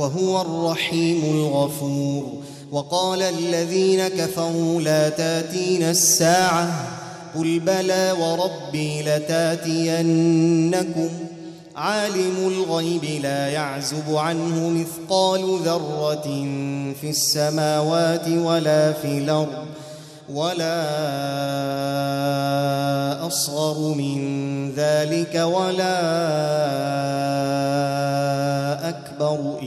وهو الرحيم الغفور. وقال الذين كفروا لا تاتين الساعة. قل بلى وربي لتاتينكم. عالم الغيب لا يعزب عنه مثقال ذرة في السماوات ولا في الأرض. ولا أصغر من ذلك ولا أكبر.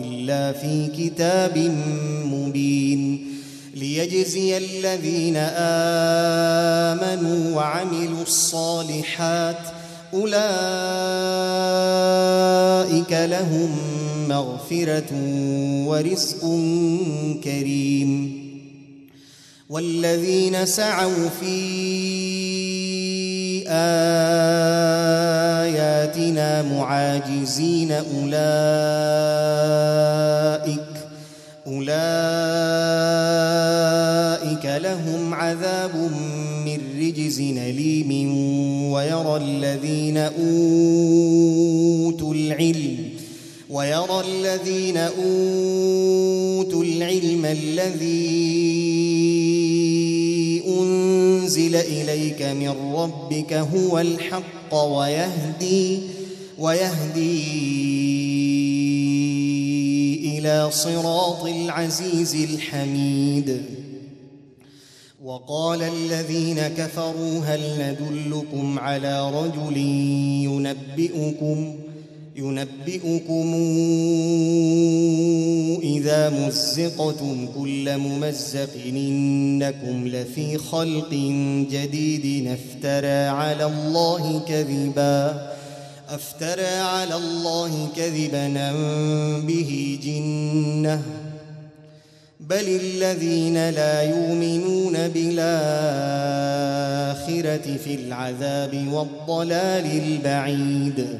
في كتاب مبين ليجزي الذين آمنوا وعملوا الصالحات أولئك لهم مغفرة ورزق كريم والذين سعوا في آياتنا معاجزين أولئك أولئك لهم عذاب من رجز أليم ويرى الذين أوتوا العلم ويرى الذين أوتوا العلم الذي أنزل إليك من ربك هو الحق ويهدي ويهدي إلى صراط العزيز الحميد. وقال الذين كفروا هل ندلكم على رجل ينبئكم ينبئكم إذا مزقتم كل ممزق إنكم لفي خلق جديد. أفترى على الله كذبا أفترى على الله كذبا به جنة. بل الذين لا يؤمنون بالآخرة في العذاب والضلال البعيد.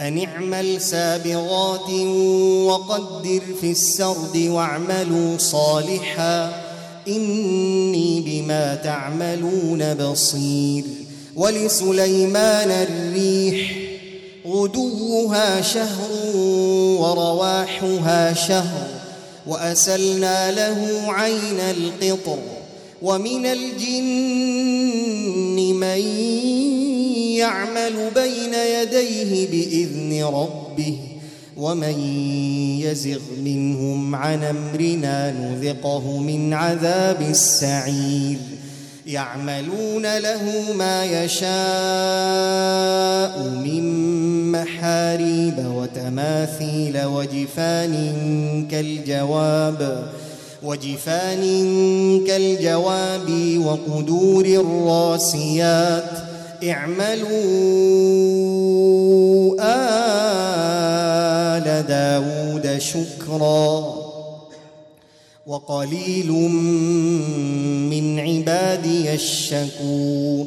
أن اعمل سابغات وقدر في السرد واعملوا صالحا إني بما تعملون بصير ولسليمان الريح غدوها شهر ورواحها شهر وأسلنا له عين القطر ومن الجن من يعمل بين يديه بإذن ربه ومن يزغ منهم عن أمرنا نذقه من عذاب السعير. يعملون له ما يشاء من محاريب وتماثيل وجفان كالجواب وجفان كالجواب وقدور الراسيات اعملوا آل داود شكرا وقليل من عبادي الشكور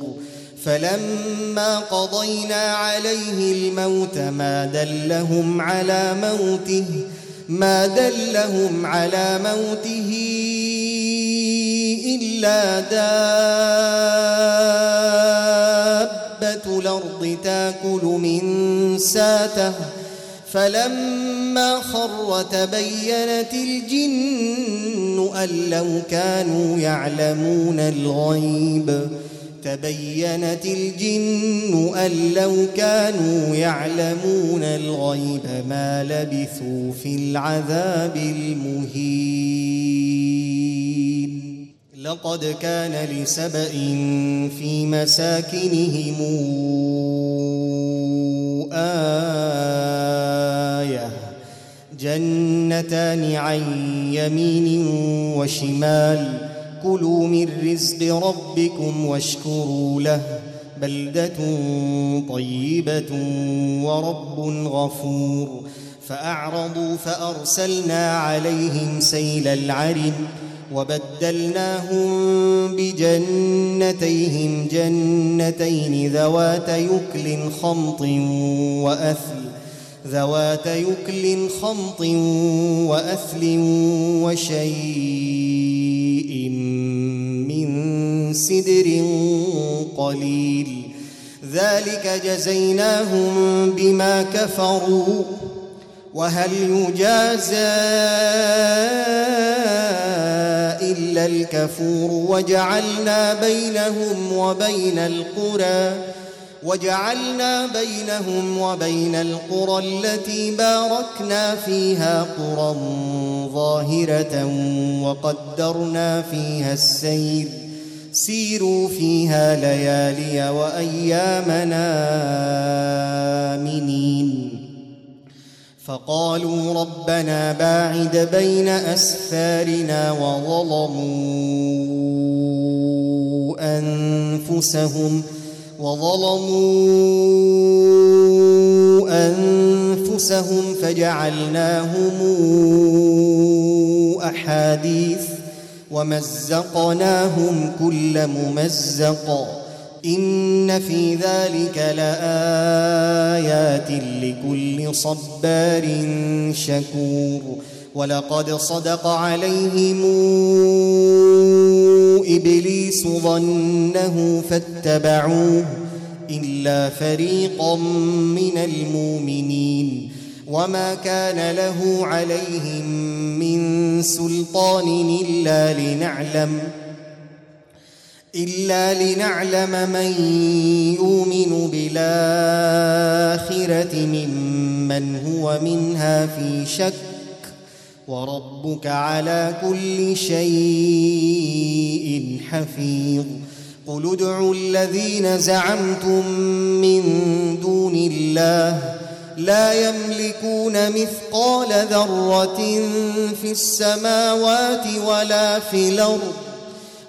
فلما قضينا عليه الموت ما دلهم على موته ما دلهم على موته إلا دابة الأرض تأكل من ساته. فلما خر تبينت الجن أن لو كانوا يعلمون الغيب. تبينت الجن أن لو كانوا يعلمون الغيب ما لبثوا في العذاب المهين. لقد كان لسبأ في مساكنهم آية جنتان عن يمين وشمال. كلوا من رزق ربكم واشكروا له. بلدة طيبة ورب غفور. فأعرضوا فأرسلنا عليهم سيل العرم وبدلناهم بجنتيهم جنتين ذوات يكل خمط وأثل ذوات يكل خمط وأثل وشيء من سدر قليل. ذلك جزيناهم بما كفروا. وهل يجازى إلا الكفور وجعلنا بينهم وبين القرى وجعلنا بينهم وبين القرى التي باركنا فيها قرى ظاهرة وقدرنا فيها السير. سيروا فيها ليالي وأيامنا آمنين. فقالوا ربنا باعد بين أسفارنا وظلموا أنفسهم ۖ وظلموا أنفسهم فجعلناهم أحاديث ومزقناهم كل ممزق إن في ذلك لآيات لكل صبار شكور. ولقد صدق عليهم إبليس ظنه فاتبعوه إلا فريقا من المؤمنين. وما كان له عليهم من سلطان إلا لنعلم إلا لنعلم من يؤمن بالآخرة ممن هو منها في شك وربك على كل شيء حفيظ. قل ادعوا الذين زعمتم من دون الله لا يملكون مثقال ذرة في السماوات ولا في الأرض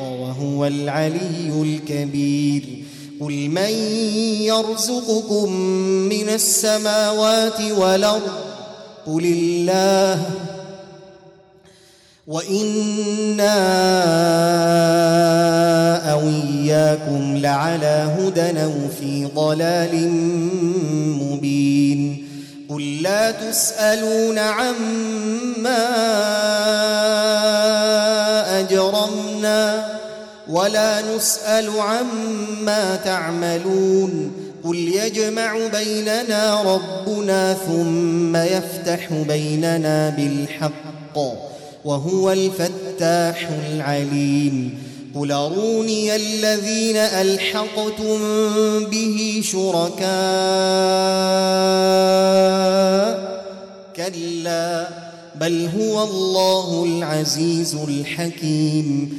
وهو العلي الكبير. قل من يرزقكم من السماوات والأرض؟ قل الله. وإنا أو إياكم لعلى هدى أو في ضلال مبين. قل لا تسألون عما ولا نسأل عما تعملون قل يجمع بيننا ربنا ثم يفتح بيننا بالحق وهو الفتاح العليم قل أروني الذين ألحقتم به شركاء كلا بل هو الله العزيز الحكيم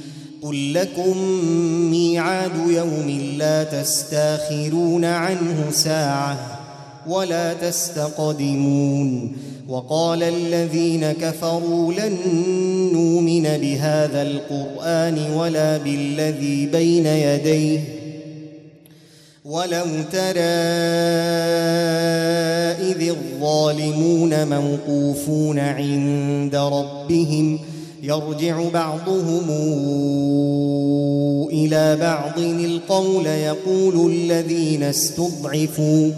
قل لكم ميعاد يوم لا تستاخرون عنه ساعة ولا تستقدمون وقال الذين كفروا لن نؤمن بهذا القرآن ولا بالذي بين يديه ولو ترى إذ الظالمون موقوفون عند ربهم يرجع بعضهم إلى بعض القول يقول الذين استضعفوا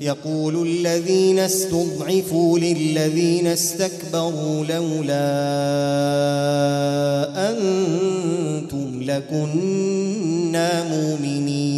يقول الذين استضعفوا للذين استكبروا لولا أنتم لكنا مؤمنين.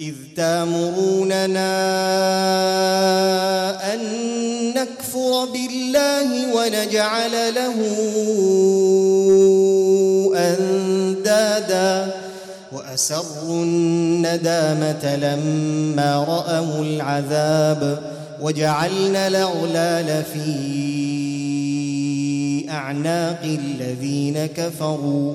إذ تامروننا أن نكفر بالله ونجعل له أندادا. وأسروا الندامة لما رأوا العذاب وجعلنا الأغلال في أعناق الذين كفروا.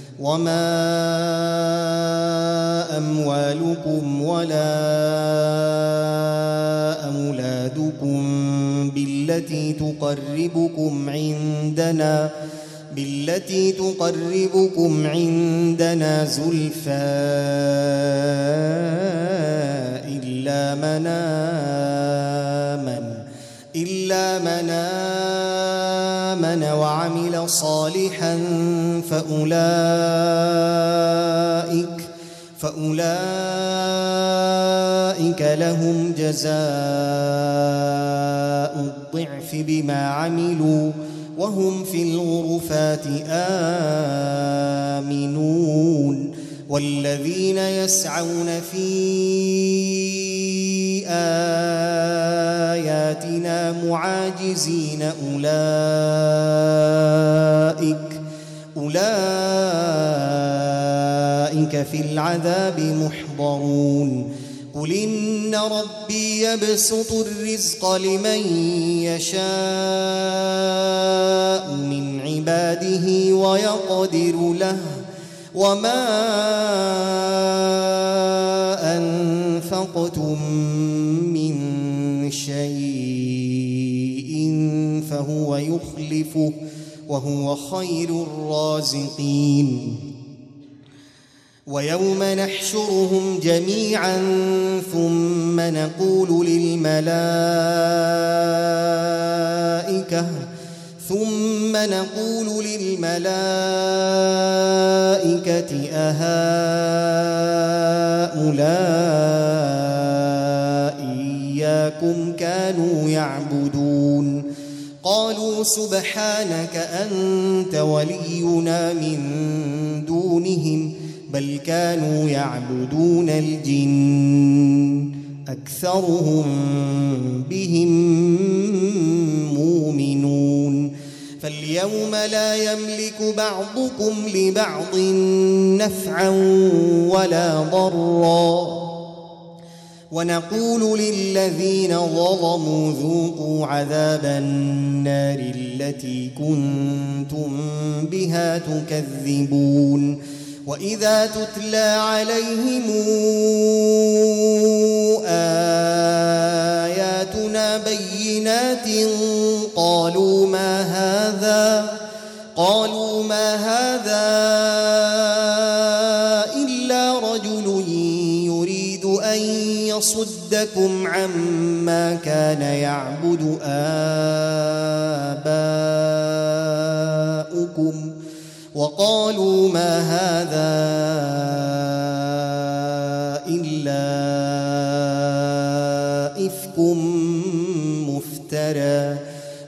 وما أموالكم ولا أولادكم بالتي تقربكم عندنا بالتي تقربكم عندنا زلفى إلا من آمن إلا من آمن وعمل صالحا فأولئك فأولئك لهم جزاء الضعف بما عملوا وهم في الغرفات آمنون والذين يسعون في آياتنا معاجزين أولئك أولئك في العذاب محضرون. قل إن ربي يبسط الرزق لمن يشاء من عباده ويقدر له وما أنفقتم من شيء فهو يخلفه وهو خير الرازقين ويوم نحشرهم جميعا ثم نقول للملائكة ثم نقول للملائكة أهؤلاء إياكم كانوا يعبدون؟ قالوا سبحانك أنت ولينا من دونهم بل كانوا يعبدون الجن. أكثرهم بهم مؤمنون. فاليوم لا يملك بعضكم لبعض نفعا ولا ضرا. ونقول للذين ظلموا ذوقوا عذاب النار التي كنتم بها تكذبون. واذا تتلى عليهم اياتنا بينات قالوا ما هذا قالوا ما هذا الا رجل يريد ان يصدكم عما كان يعبد اباؤكم وقالوا ما هذا إلا إفك مفترى.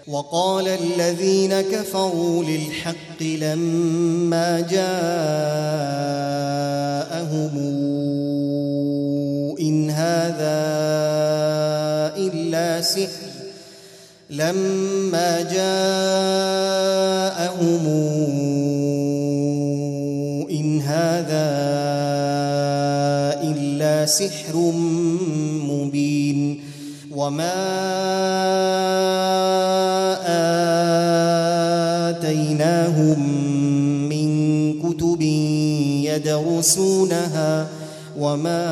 وقال الذين كفروا للحق لما جاءهم إن هذا إلا سحر. لما جاءهم سحر مبين وما آتيناهم من كتب يدرسونها وما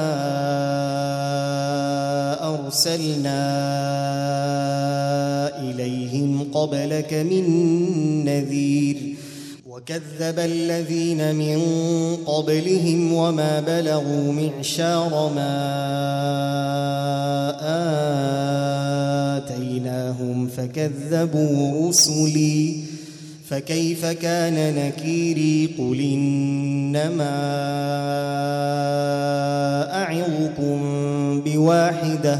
أرسلنا إليهم قبلك من نذير وكذب الذين من قبلهم وما بلغوا معشار ما آتيناهم فكذبوا رسلي فكيف كان نكيري قل إنما أعظكم بواحدة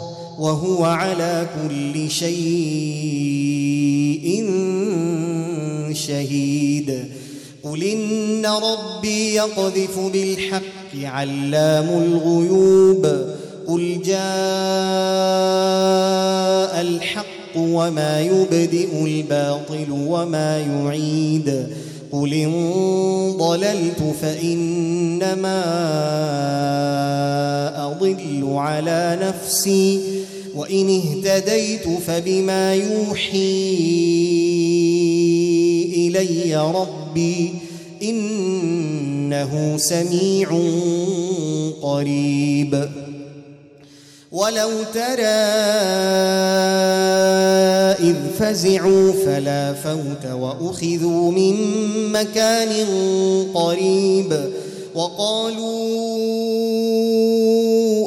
وهو على كل شيء شهيد. قل إن ربي يقذف بالحق علام الغيوب. قل جاء الحق وما يبدئ الباطل وما يعيد. قل إن ضللت فإنما أضل على نفسي. وإن اهتديت فبما يوحي إلي ربي إنه سميع قريب. ولو ترى إذ فزعوا فلا فوت وأخذوا من مكان قريب وقالوا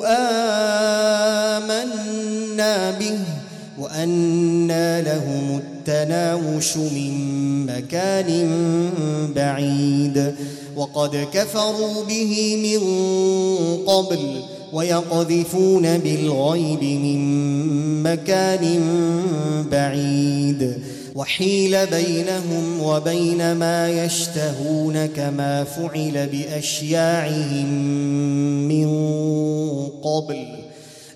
آمنا به وأنى لهم التناوش من مكان بعيد وقد كفروا به من قبل ويقذفون بالغيب من مكان بعيد وحيل بينهم وبين ما يشتهون كما فعل بأشياعهم من قبل